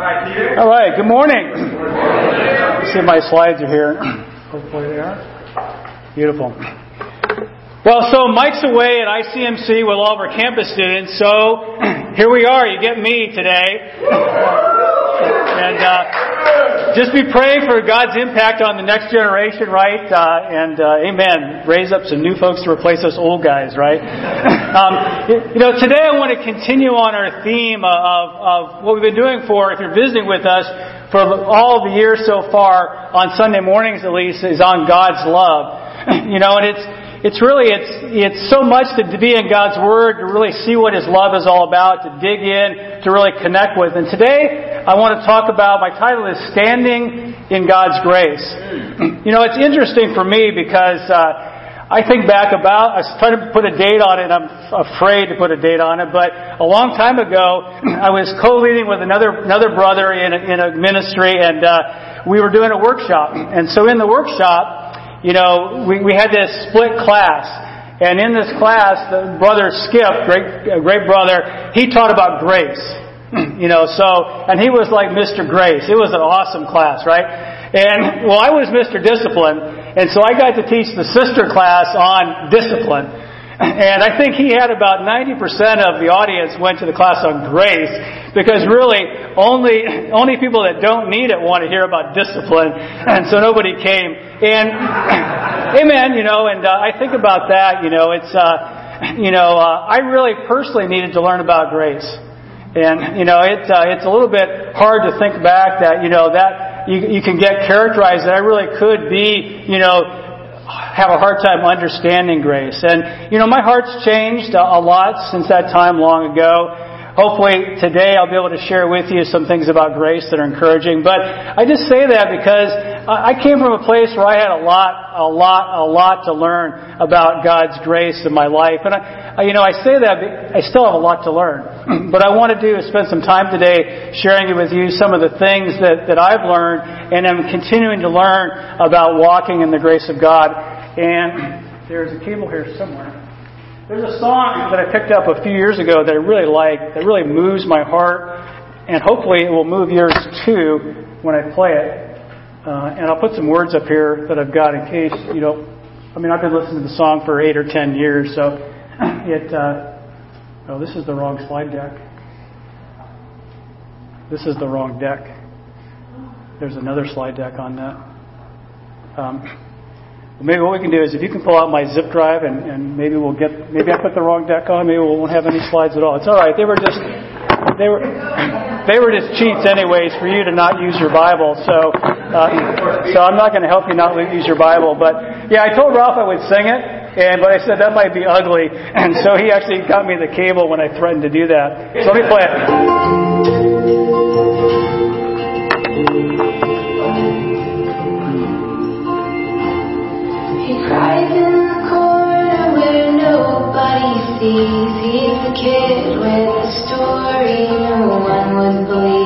All right, good morning. Let's see if my slides are here. Hopefully they are. Beautiful. Well, so Mike's away at ICMC with all of our campus students, so here we are. You get me today. And uh, just be praying for God's impact on the next generation, right? Uh, and uh, amen. Raise up some new folks to replace us old guys, right? um, you know, today I want to continue on our theme of, of what we've been doing for, if you're visiting with us, for all the years so far, on Sunday mornings at least, is on God's love. You know, and it's it's really it's it's so much to be in God's Word to really see what His love is all about, to dig in, to really connect with. And today I want to talk about my title is Standing in God's Grace. You know, it's interesting for me because uh, I think back about I was trying to put a date on it. I'm afraid to put a date on it, but a long time ago I was co-leading with another another brother in a, in a ministry, and uh, we were doing a workshop. And so in the workshop you know, we, we had this split class. And in this class, the brother Skip, great, great brother, he taught about grace. you know, so, and he was like Mr. Grace. It was an awesome class, right? And, well, I was Mr. Discipline, and so I got to teach the sister class on discipline. And I think he had about 90% of the audience went to the class on grace because really only, only people that don't need it want to hear about discipline. And so nobody came. And, amen, you know, and uh, I think about that, you know, it's, uh, you know, uh, I really personally needed to learn about grace. And, you know, it, uh, it's a little bit hard to think back that, you know, that you, you can get characterized that I really could be, you know, have a hard time understanding grace. And, you know, my heart's changed a lot since that time long ago. Hopefully today I'll be able to share with you some things about grace that are encouraging. But I just say that because I came from a place where I had a lot, a lot, a lot to learn about God's grace in my life. And I, you know, I say that I still have a lot to learn. But I want to do is spend some time today sharing with you some of the things that, that I've learned and am continuing to learn about walking in the grace of God. And there's a cable here somewhere. There's a song that I picked up a few years ago that I really like, that really moves my heart, and hopefully it will move yours too when I play it. Uh, and I'll put some words up here that I've got in case, you know, I mean, I've been listening to the song for eight or ten years, so it, uh, oh, this is the wrong slide deck. This is the wrong deck. There's another slide deck on that. Um, maybe what we can do is if you can pull out my zip drive and, and maybe we'll get, maybe I put the wrong deck on, maybe we won't have any slides at all. It's alright. They were just, they were, they were just cheats anyways for you to not use your Bible. So, uh, so I'm not going to help you not use your Bible. But yeah, I told Ralph I would sing it, and but I said that might be ugly, and so he actually got me the cable when I threatened to do that. So let me play it. In the corner where nobody sees. He's the kid with the story no one would believe.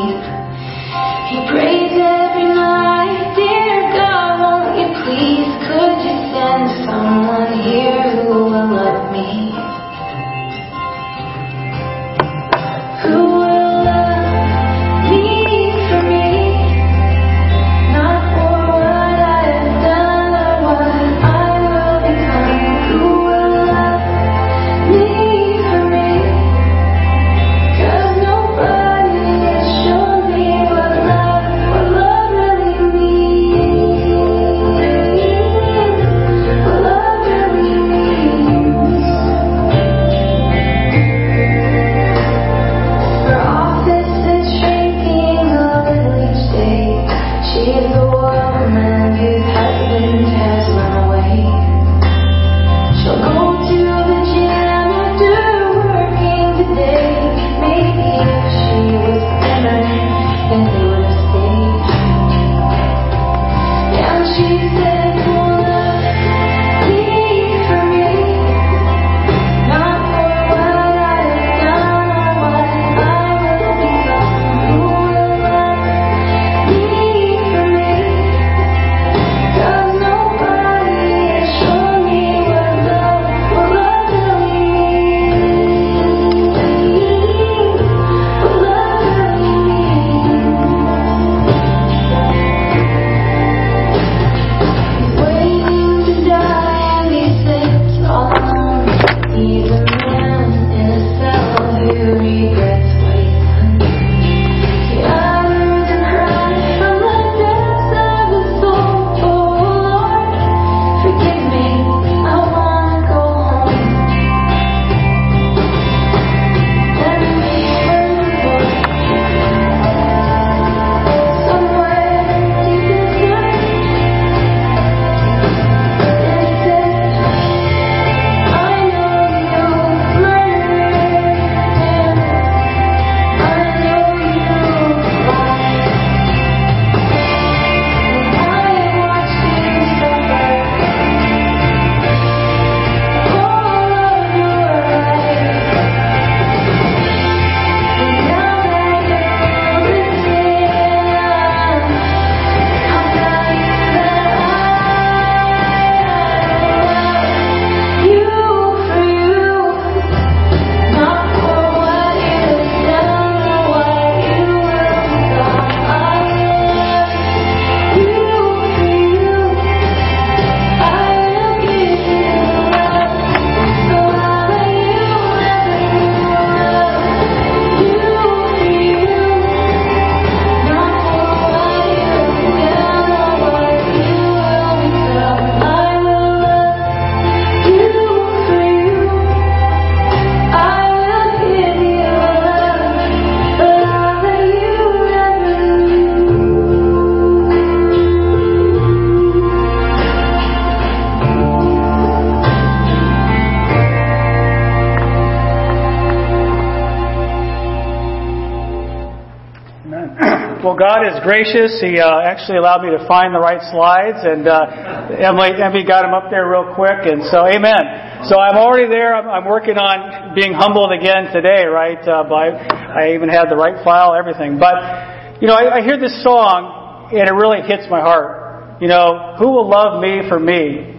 Gracious. He uh, actually allowed me to find the right slides, and uh, Emily, Emily got them up there real quick, and so Amen. So I'm already there. I'm, I'm working on being humbled again today, right? Uh, by I even had the right file, everything. But you know, I, I hear this song, and it really hits my heart. You know, who will love me for me?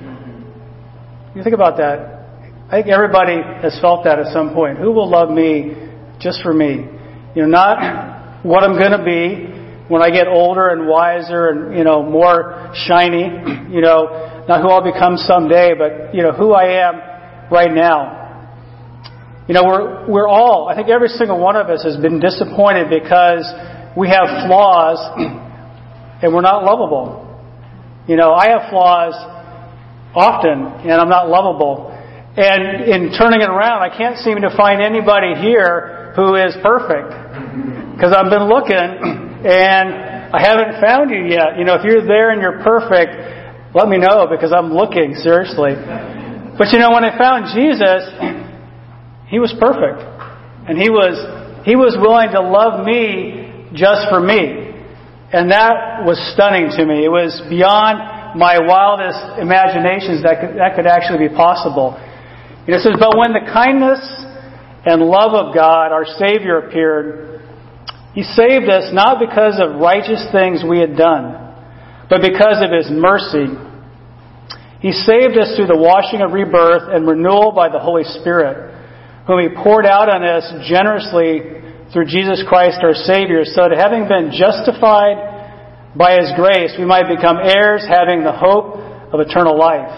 You think about that. I think everybody has felt that at some point. Who will love me just for me? You know, not what I'm going to be when I get older and wiser and, you know, more shiny, you know, not who I'll become someday, but, you know, who I am right now. You know, we're, we're all, I think every single one of us has been disappointed because we have flaws and we're not lovable. You know, I have flaws often and I'm not lovable. And in turning it around, I can't seem to find anybody here who is perfect. Because I've been looking and I haven't found you yet. You know, if you're there and you're perfect, let me know because I'm looking seriously. But you know, when I found Jesus, he was perfect. And he was, he was willing to love me just for me. And that was stunning to me. It was beyond my wildest imaginations that could, that could actually be possible. Know, it says, but when the kindness and love of God, our Savior, appeared, he saved us not because of righteous things we had done, but because of His mercy. He saved us through the washing of rebirth and renewal by the Holy Spirit, whom He poured out on us generously through Jesus Christ our Savior, so that having been justified by His grace, we might become heirs having the hope of eternal life.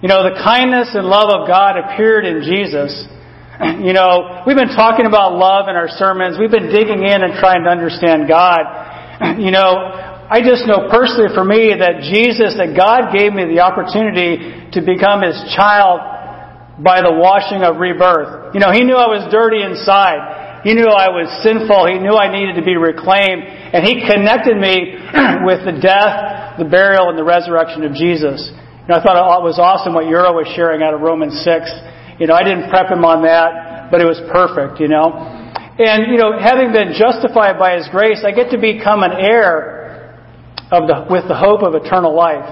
You know, the kindness and love of God appeared in Jesus You know, we've been talking about love in our sermons. We've been digging in and trying to understand God. You know, I just know personally for me that Jesus, that God gave me the opportunity to become His child by the washing of rebirth. You know, He knew I was dirty inside. He knew I was sinful. He knew I needed to be reclaimed. And He connected me with the death, the burial, and the resurrection of Jesus. You know, I thought it was awesome what Euro was sharing out of Romans 6 you know, I didn't prep him on that, but it was perfect, you know. And, you know, having been justified by His grace, I get to become an heir of the, with the hope of eternal life.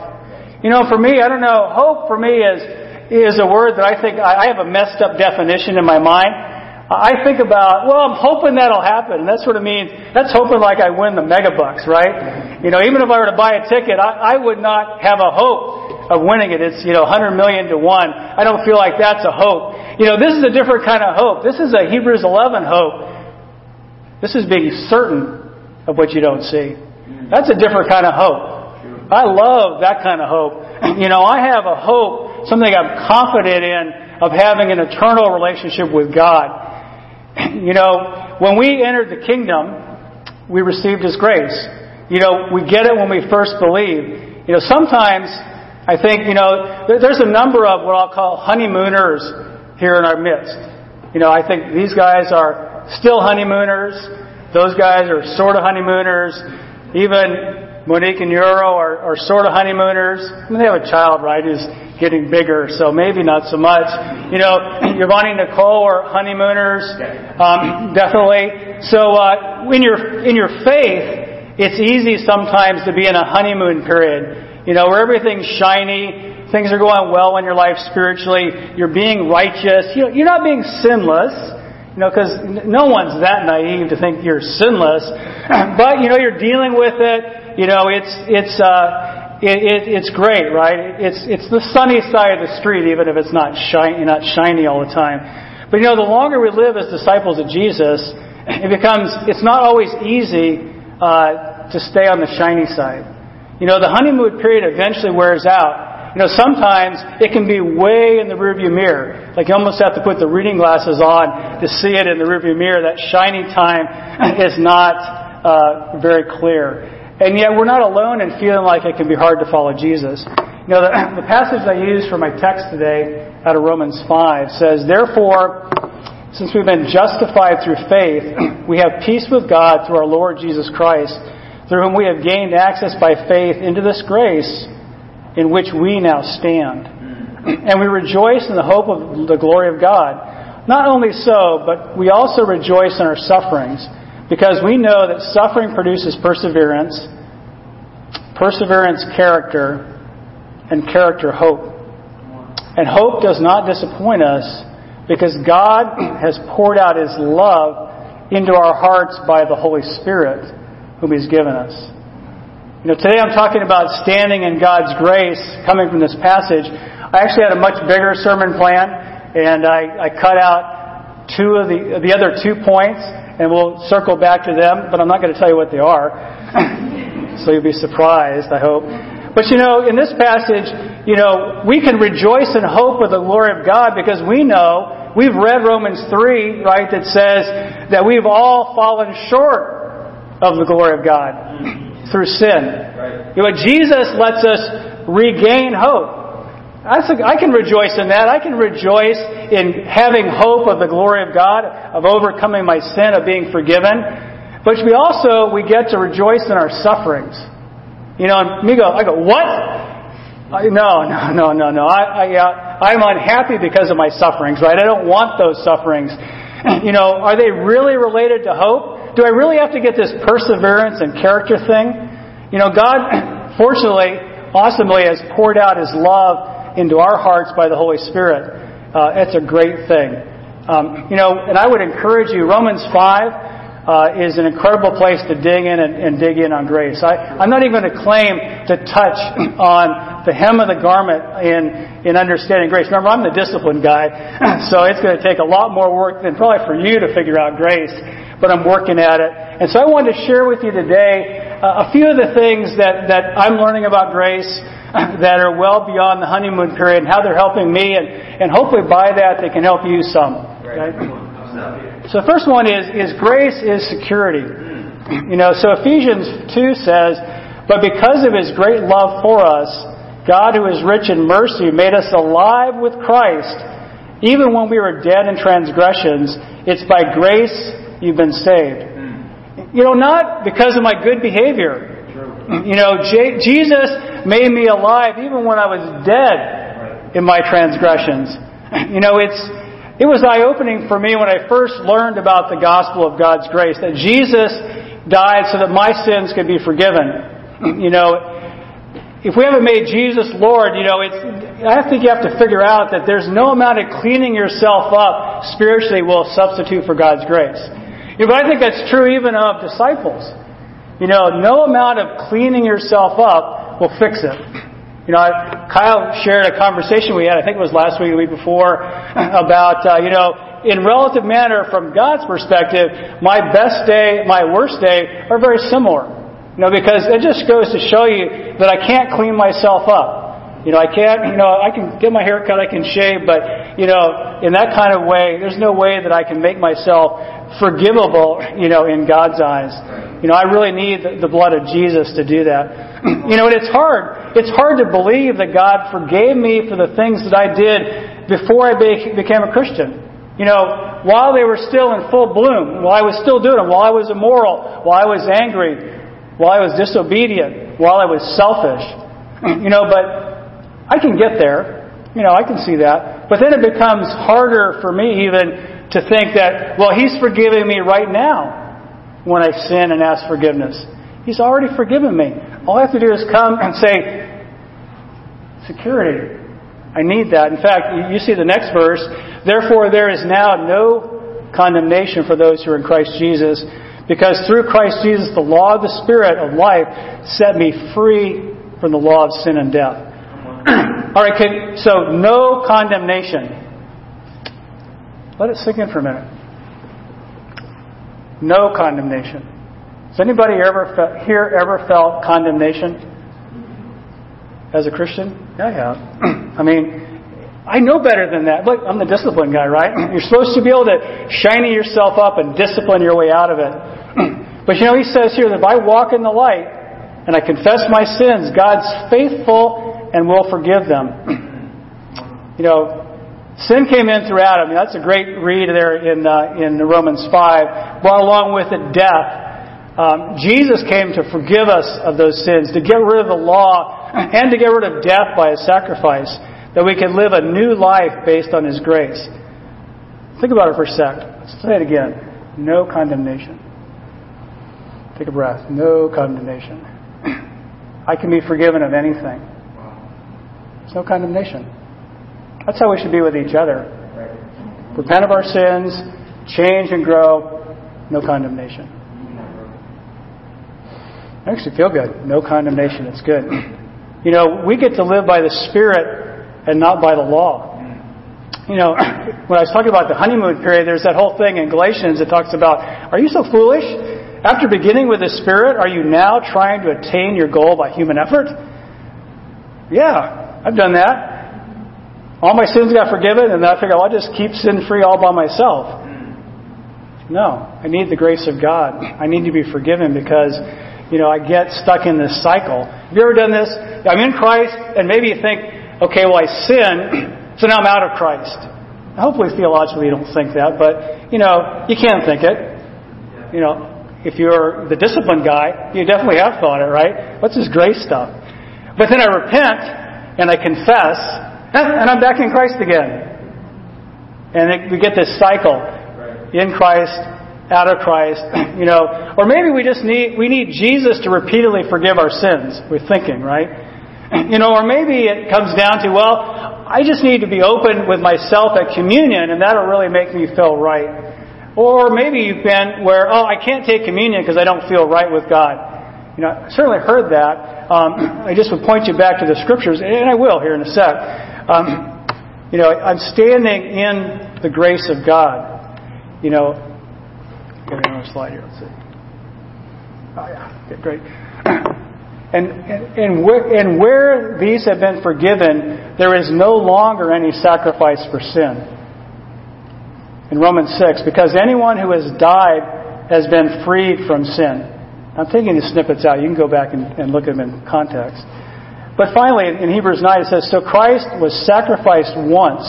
You know, for me, I don't know, hope for me is, is a word that I think, I have a messed up definition in my mind. I think about, well, I'm hoping that'll happen. And That's what it means. That's hoping like I win the megabucks, right? You know, even if I were to buy a ticket, I, I would not have a hope of winning it. It's, you know, 100 million to 1. I don't feel like that's a hope. You know, this is a different kind of hope. This is a Hebrews 11 hope. This is being certain of what you don't see. That's a different kind of hope. I love that kind of hope. You know, I have a hope, something I'm confident in, of having an eternal relationship with God. You know, when we entered the kingdom, we received His grace. You know, we get it when we first believe. You know, sometimes I think, you know, there's a number of what I'll call honeymooners here in our midst. You know, I think these guys are still honeymooners. Those guys are sort of honeymooners. Even Monique and Euro are, are sort of honeymooners. I mean, they have a child, right, who's getting bigger, so maybe not so much. You know, Giovanni and Nicole are honeymooners, um, definitely. So, uh, in your in your faith, it's easy sometimes to be in a honeymoon period. You know, where everything's shiny, things are going well in your life spiritually, you're being righteous, you know, you're not being sinless, you know, because no one's that naive to think you're sinless, but, you know, you're dealing with it, you know, it's, it's, uh, it, it, it's great, right? It's, it's the sunny side of the street, even if it's not shiny, not shiny all the time. But you know, the longer we live as disciples of Jesus, it becomes, it's not always easy uh, to stay on the shiny side. You know, the honeymoon period eventually wears out. You know, sometimes it can be way in the rearview mirror. Like you almost have to put the reading glasses on to see it in the rearview mirror. That shiny time is not uh, very clear. And yet we're not alone in feeling like it can be hard to follow Jesus. You know, the, the passage I used for my text today out of Romans 5 says, Therefore, since we've been justified through faith, we have peace with God through our Lord Jesus Christ through whom we have gained access by faith into this grace in which we now stand. And we rejoice in the hope of the glory of God. Not only so, but we also rejoice in our sufferings, because we know that suffering produces perseverance, perseverance, character, and character, hope. And hope does not disappoint us because God has poured out His love into our hearts by the Holy Spirit, whom He's given us. You know, today I'm talking about standing in God's grace coming from this passage. I actually had a much bigger sermon plan, and I, I cut out two of the, the other two points, and we'll circle back to them, but I'm not going to tell you what they are. so you'll be surprised, I hope. But you know, in this passage, you know, we can rejoice and hope with the glory of God because we know, we've read Romans 3, right, that says that we've all fallen short of the glory of God through sin. You know, Jesus lets us regain hope. I can rejoice in that. I can rejoice in having hope of the glory of God, of overcoming my sin, of being forgiven. But we also we get to rejoice in our sufferings. You know, and me go, I go, what? I, no, no, no, no, no. I, I, uh, I'm unhappy because of my sufferings, right? I don't want those sufferings. You know, are they really related to hope? Do I really have to get this perseverance and character thing? You know, God, fortunately, awesomely, has poured out His love into our hearts by the Holy Spirit. Uh, it's a great thing. Um, you know, and I would encourage you, Romans 5 uh, is an incredible place to dig in and, and dig in on grace. I, I'm not even going to claim to touch on the hem of the garment in, in understanding grace. Remember, I'm the discipline guy, so it's going to take a lot more work than probably for you to figure out grace, but I'm working at it. And so I wanted to share with you today uh, a few of the things that, that I'm learning about grace that are well beyond the honeymoon period and how they're helping me, and, and hopefully by that they can help you some. Okay? So the first one is, is grace is security. You know, so Ephesians 2 says, But because of his great love for us, God who is rich in mercy made us alive with Christ. Even when we were dead in transgressions, it's by grace you've been saved. You know, not because of my good behavior. You know, J- Jesus made me alive even when I was dead in my transgressions. You know, it's, it was eye opening for me when I first learned about the gospel of God's grace, that Jesus died so that my sins could be forgiven. You know, if we haven't made Jesus Lord, you know, it's, I think you have to figure out that there's no amount of cleaning yourself up spiritually will substitute for God's grace. You know, but I think that's true even of disciples. You know, no amount of cleaning yourself up will fix it. You know, Kyle shared a conversation we had, I think it was last week, the week before, about, uh, you know, in relative manner, from God's perspective, my best day, my worst day are very similar. You know, because it just goes to show you that I can't clean myself up. You know, I can't, you know, I can get my hair cut, I can shave, but, you know, in that kind of way, there's no way that I can make myself forgivable, you know, in God's eyes. You know, I really need the blood of Jesus to do that. You know, and it's hard. It's hard to believe that God forgave me for the things that I did before I became a Christian. You know, while they were still in full bloom, while I was still doing them, while I was immoral, while I was angry, while I was disobedient, while I was selfish. You know, but I can get there. You know, I can see that. But then it becomes harder for me even to think that, well, He's forgiving me right now when I sin and ask forgiveness. He's already forgiven me. All I have to do is come and say, Security. I need that. In fact, you see the next verse. Therefore, there is now no condemnation for those who are in Christ Jesus, because through Christ Jesus, the law of the Spirit of life set me free from the law of sin and death. All right, so no condemnation. Let it sink in for a minute. No condemnation. Has anybody ever here ever felt condemnation as a Christian? Yeah, I have. I mean, I know better than that. Look, I'm the discipline guy, right? You're supposed to be able to shiny yourself up and discipline your way out of it. but you know, he says here that if I walk in the light and I confess my sins, God's faithful and will forgive them. you know, Sin came in through Adam. That's a great read there in, uh, in Romans 5. Brought along with it death. Um, Jesus came to forgive us of those sins, to get rid of the law, and to get rid of death by a sacrifice, that we can live a new life based on His grace. Think about it for a sec. Let's say it again. No condemnation. Take a breath. No condemnation. I can be forgiven of anything. There's no condemnation. That's how we should be with each other. Repent of our sins, change and grow, no condemnation. Makes you feel good. No condemnation. It's good. You know, we get to live by the Spirit and not by the law. You know, when I was talking about the honeymoon period, there's that whole thing in Galatians that talks about, are you so foolish? After beginning with the Spirit, are you now trying to attain your goal by human effort? Yeah, I've done that. All my sins got forgiven, and then I figured, well, I'll just keep sin free all by myself. No, I need the grace of God. I need to be forgiven because, you know, I get stuck in this cycle. Have you ever done this? I'm in Christ, and maybe you think, okay, well, I sin, so now I'm out of Christ. Hopefully, theologically, you don't think that, but, you know, you can think it. You know, if you're the disciplined guy, you definitely have thought it, right? What's this grace stuff? But then I repent, and I confess, and I'm back in Christ again. And it, we get this cycle in Christ, out of Christ, you know. Or maybe we just need we need Jesus to repeatedly forgive our sins. We're thinking, right? You know, or maybe it comes down to, well, I just need to be open with myself at communion, and that'll really make me feel right. Or maybe you've been where, oh, I can't take communion because I don't feel right with God. You know, I certainly heard that. Um, I just would point you back to the scriptures, and I will here in a sec. Um, you know, I'm standing in the grace of God. You know, get another slide here. Let's see. Oh yeah, okay, great. And, and, and, where, and where these have been forgiven, there is no longer any sacrifice for sin. In Romans 6, because anyone who has died has been freed from sin. I'm taking these snippets out. You can go back and, and look at them in context. But finally, in Hebrews 9, it says, So Christ was sacrificed once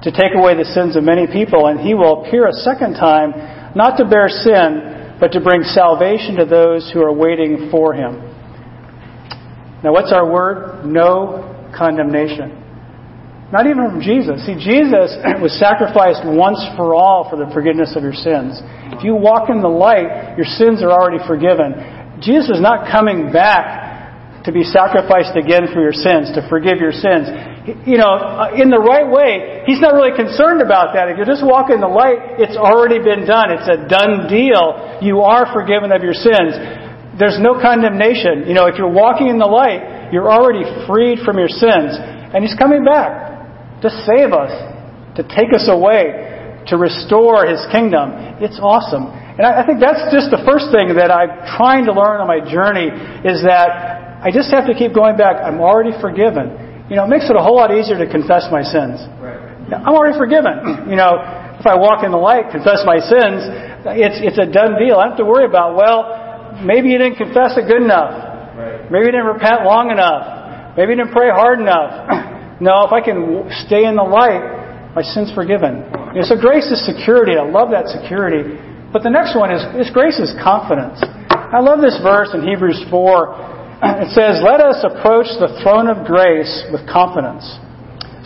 to take away the sins of many people, and he will appear a second time, not to bear sin, but to bring salvation to those who are waiting for him. Now, what's our word? No condemnation. Not even from Jesus. See, Jesus was sacrificed once for all for the forgiveness of your sins. If you walk in the light, your sins are already forgiven. Jesus is not coming back to be sacrificed again for your sins, to forgive your sins. You know, uh, in the right way, He's not really concerned about that. If you just walk in the light, it's already been done. It's a done deal. You are forgiven of your sins there's no condemnation. You know, if you're walking in the light, you're already freed from your sins. And He's coming back to save us, to take us away, to restore His kingdom. It's awesome. And I think that's just the first thing that I'm trying to learn on my journey is that I just have to keep going back. I'm already forgiven. You know, it makes it a whole lot easier to confess my sins. I'm already forgiven. You know, if I walk in the light, confess my sins, it's, it's a done deal. I don't have to worry about, well, maybe you didn't confess it good enough. Right. Maybe you didn't repent long enough. Maybe you didn't pray hard enough. no, if I can stay in the light, my sin's forgiven. You know, so grace is security. I love that security. But the next one is, is grace is confidence. I love this verse in Hebrews 4. It says, Let us approach the throne of grace with confidence,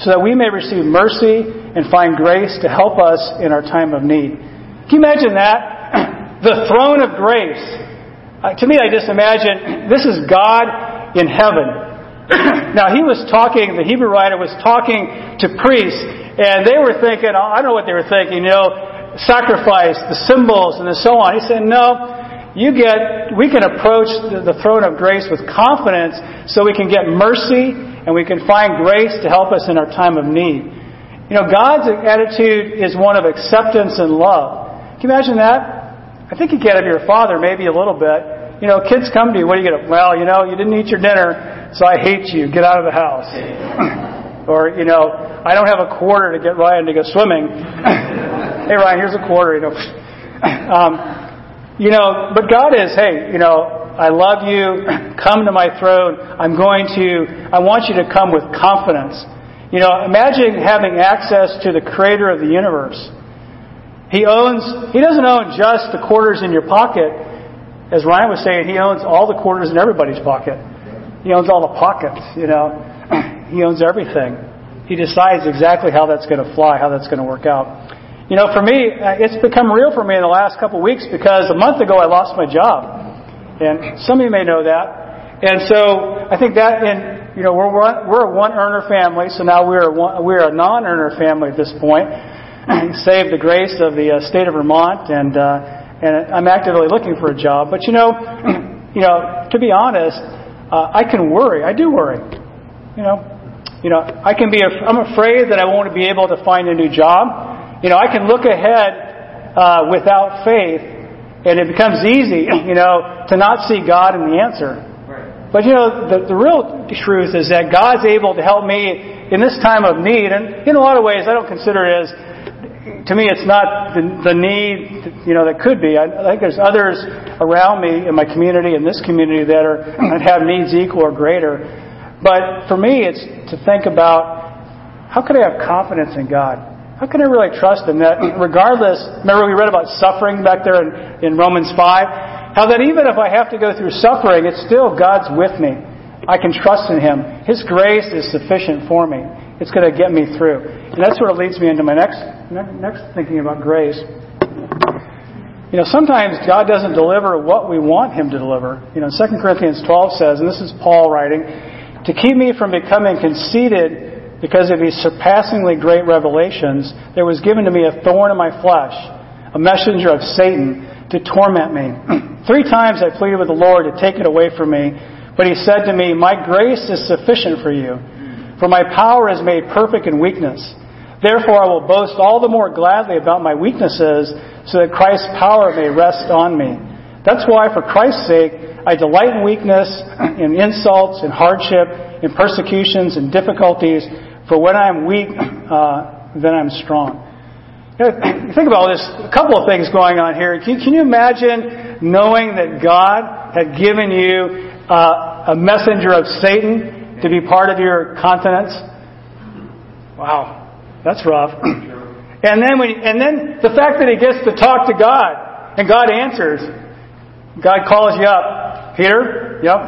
so that we may receive mercy and find grace to help us in our time of need. Can you imagine that? the throne of grace. Uh, to me, I just imagine this is God in heaven. now, he was talking, the Hebrew writer was talking to priests, and they were thinking, I don't know what they were thinking, you know, sacrifice, the symbols, and so on. He said, No, you get, we can approach the, throne of grace with confidence so we can get mercy and we can find grace to help us in our time of need. You know, God's attitude is one of acceptance and love. Can you imagine that? I think you get of your father maybe a little bit. You know, kids come to you, what do you get? Well, you know, you didn't eat your dinner, so I hate you. Get out of the house. or, you know, I don't have a quarter to get Ryan to go swimming. hey, Ryan, here's a quarter. You know, um, you know, but God is, hey, you know, I love you. Come to my throne. I'm going to, I want you to come with confidence. You know, imagine having access to the creator of the universe. He owns, he doesn't own just the quarters in your pocket. As Ryan was saying, he owns all the quarters in everybody's pocket. He owns all the pockets, you know. he owns everything. He decides exactly how that's going to fly, how that's going to work out. You know, for me, uh, it's become real for me in the last couple of weeks because a month ago I lost my job. And some of you may know that. And so I think that, and you know, we're we're a one earner family, so now we're a we're a non earner family at this point, save the grace of the uh, state of Vermont, and uh, and I'm actively looking for a job. But you know, you know, to be honest, uh, I can worry. I do worry. You know, you know, I can be. I'm afraid that I won't be able to find a new job. You know, I can look ahead uh, without faith and it becomes easy, you know, to not see God in the answer. But you know, the, the real truth is that God's able to help me in this time of need. And in a lot of ways, I don't consider it as, to me, it's not the, the need, you know, that could be. I, I think there's others around me in my community, in this community, that are, that have needs equal or greater. But for me, it's to think about how can I have confidence in God? How can I really trust Him that regardless, remember we read about suffering back there in, in Romans 5? How that even if I have to go through suffering, it's still God's with me. I can trust in Him. His grace is sufficient for me. It's going to get me through. And that sort of leads me into my next, next thinking about grace. You know, sometimes God doesn't deliver what we want Him to deliver. You know, 2 Corinthians 12 says, and this is Paul writing, to keep me from becoming conceited because of his surpassingly great revelations, there was given to me a thorn in my flesh, a messenger of Satan to torment me. Three times I pleaded with the Lord to take it away from me, but he said to me, My grace is sufficient for you, for my power is made perfect in weakness. Therefore I will boast all the more gladly about my weaknesses, so that Christ's power may rest on me. That's why, for Christ's sake, I delight in weakness, in insults, in hardship, in persecutions, in difficulties, for when I'm weak, uh, then I'm strong. You know, think about this. A couple of things going on here. Can, can you imagine knowing that God had given you uh, a messenger of Satan to be part of your continence? Wow, that's rough. And then, when, and then the fact that he gets to talk to God, and God answers. God calls you up. Peter, yep.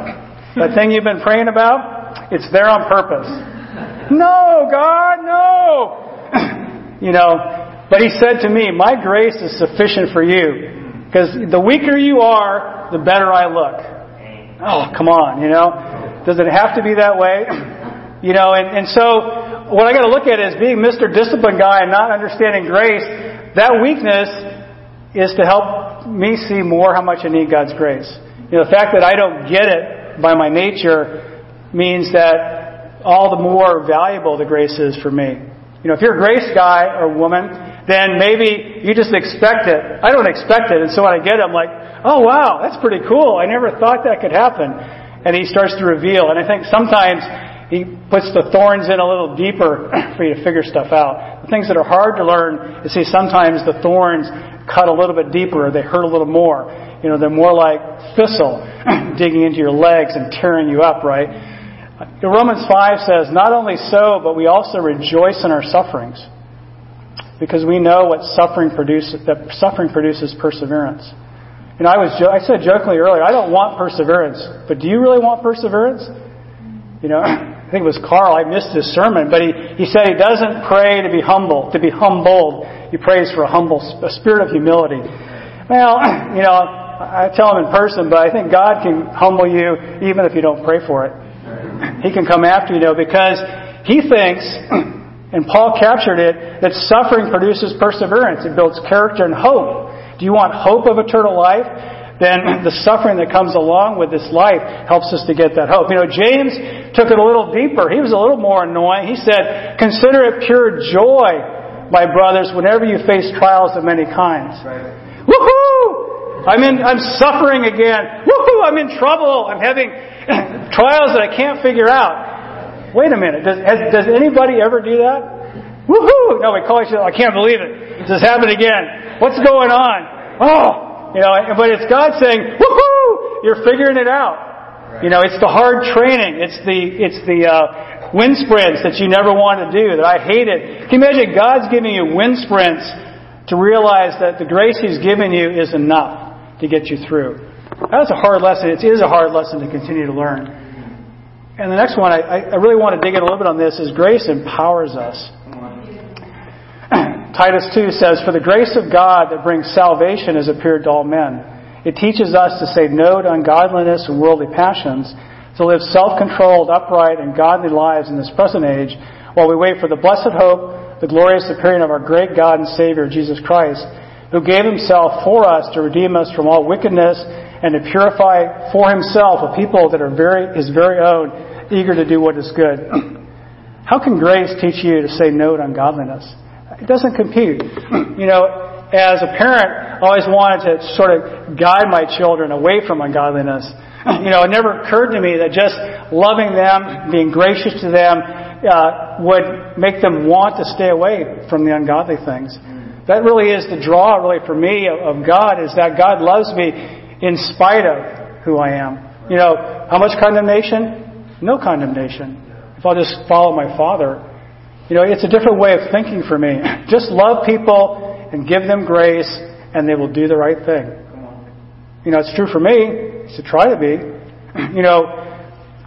That thing you've been praying about, it's there on purpose. No, God, no. you know, but he said to me, My grace is sufficient for you. Because the weaker you are, the better I look. Oh, come on, you know. Does it have to be that way? You know, and, and so what I got to look at is being Mr. Discipline guy and not understanding grace. That weakness is to help me see more how much I need God's grace. You know, the fact that I don't get it by my nature means that all the more valuable the grace is for me. You know, if you're a grace guy or woman, then maybe you just expect it. I don't expect it, and so when I get it, I'm like, oh wow, that's pretty cool. I never thought that could happen. And he starts to reveal, and I think sometimes he puts the thorns in a little deeper for you to figure stuff out. The things that are hard to learn, you see, sometimes the thorns cut a little bit deeper, they hurt a little more. You know, they're more like thistle digging into your legs and tearing you up, right? Romans 5 says, Not only so, but we also rejoice in our sufferings. Because we know what suffering produces, that suffering produces perseverance. Know, I, was, I said jokingly earlier, I don't want perseverance, but do you really want perseverance? You know, I think it was Carl, I missed his sermon, but he, he said he doesn't pray to be humble, to be humbled. He prays for a humble, a spirit of humility. Well, you know, I tell him in person, but I think God can humble you even if you don't pray for it. He can come after you, though, because he thinks, and Paul captured it, that suffering produces perseverance. It builds character and hope. Do you want hope of eternal life? Then the suffering that comes along with this life helps us to get that hope. You know, James took it a little deeper. He was a little more annoying. He said, Consider it pure joy, my brothers, whenever you face trials of many kinds. Right. Woohoo! I'm in, I'm suffering again. Woohoo! I'm in trouble. I'm having trials that I can't figure out. Wait a minute. Does, has, does anybody ever do that? Woohoo! No, we call each other. I can't believe it. This happened again. What's going on? Oh, you know. But it's God saying, "Woohoo! You're figuring it out." You know, it's the hard training. It's the it's the uh, wind sprints that you never want to do. That I hate it. Can you imagine God's giving you wind sprints to realize that the grace He's given you is enough to get you through? That's a hard lesson. It is a hard lesson to continue to learn. And the next one, I, I really want to dig in a little bit on this, is grace empowers us. Titus 2 says, For the grace of God that brings salvation has appeared to all men. It teaches us to say no to ungodliness and worldly passions, to live self-controlled, upright, and godly lives in this present age, while we wait for the blessed hope, the glorious appearing of our great God and Savior, Jesus Christ, who gave himself for us to redeem us from all wickedness and to purify for himself a people that are very, his very own, eager to do what is good. How can grace teach you to say no to ungodliness? It doesn't compute. You know, as a parent, I always wanted to sort of guide my children away from ungodliness. You know, it never occurred to me that just loving them, being gracious to them, uh, would make them want to stay away from the ungodly things. That really is the draw, really, for me of, of God, is that God loves me in spite of who I am. You know, how much condemnation? No condemnation. If I'll just follow my Father. You know, it's a different way of thinking for me. Just love people and give them grace, and they will do the right thing. You know, it's true for me. It's to try to be. You know,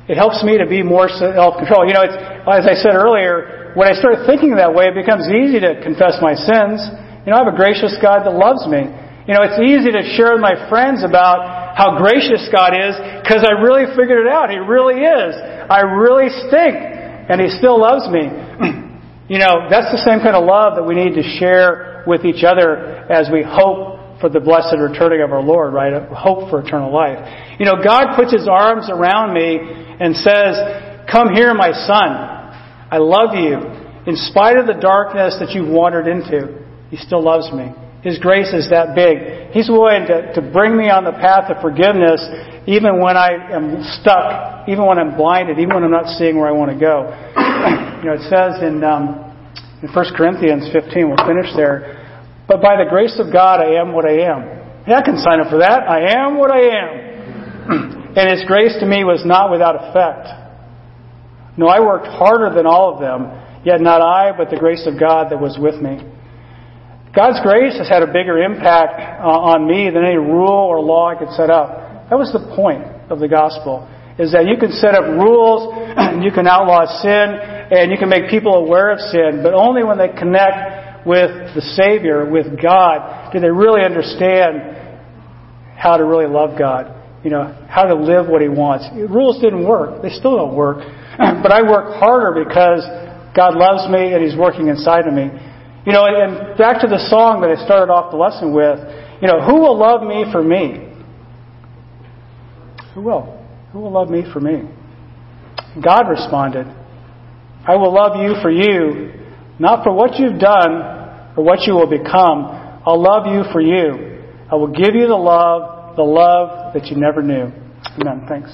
it helps me to be more self-control. You know, it's, as I said earlier, when I start thinking that way, it becomes easy to confess my sins. You know, I have a gracious God that loves me. You know, it's easy to share with my friends about how gracious God is because I really figured it out. He really is. I really stink, and He still loves me. you know, that's the same kind of love that we need to share with each other as we hope for the blessed returning of our Lord, right? Hope for eternal life. You know, God puts His arms around me and says, Come here, my son. I love you. In spite of the darkness that you've wandered into, He still loves me. His grace is that big. He's willing to, to bring me on the path of forgiveness even when I am stuck, even when I'm blinded, even when I'm not seeing where I want to go. you know, it says in, um, in 1 Corinthians 15, we'll finish there, but by the grace of God I am what I am. Yeah, I can sign up for that. I am what I am. and His grace to me was not without effect. No, I worked harder than all of them, yet not I, but the grace of God that was with me. God's grace has had a bigger impact uh, on me than any rule or law I could set up. That was the point of the gospel, is that you can set up rules, and you can outlaw sin, and you can make people aware of sin, but only when they connect with the Savior, with God, do they really understand how to really love God. You know, how to live what He wants. Rules didn't work. They still don't work. But I work harder because God loves me and He's working inside of me. You know, and back to the song that I started off the lesson with, you know, who will love me for me? Who will? Who will love me for me? God responded, I will love you for you, not for what you've done or what you will become. I'll love you for you. I will give you the love, the love that you never knew. Amen. Thanks.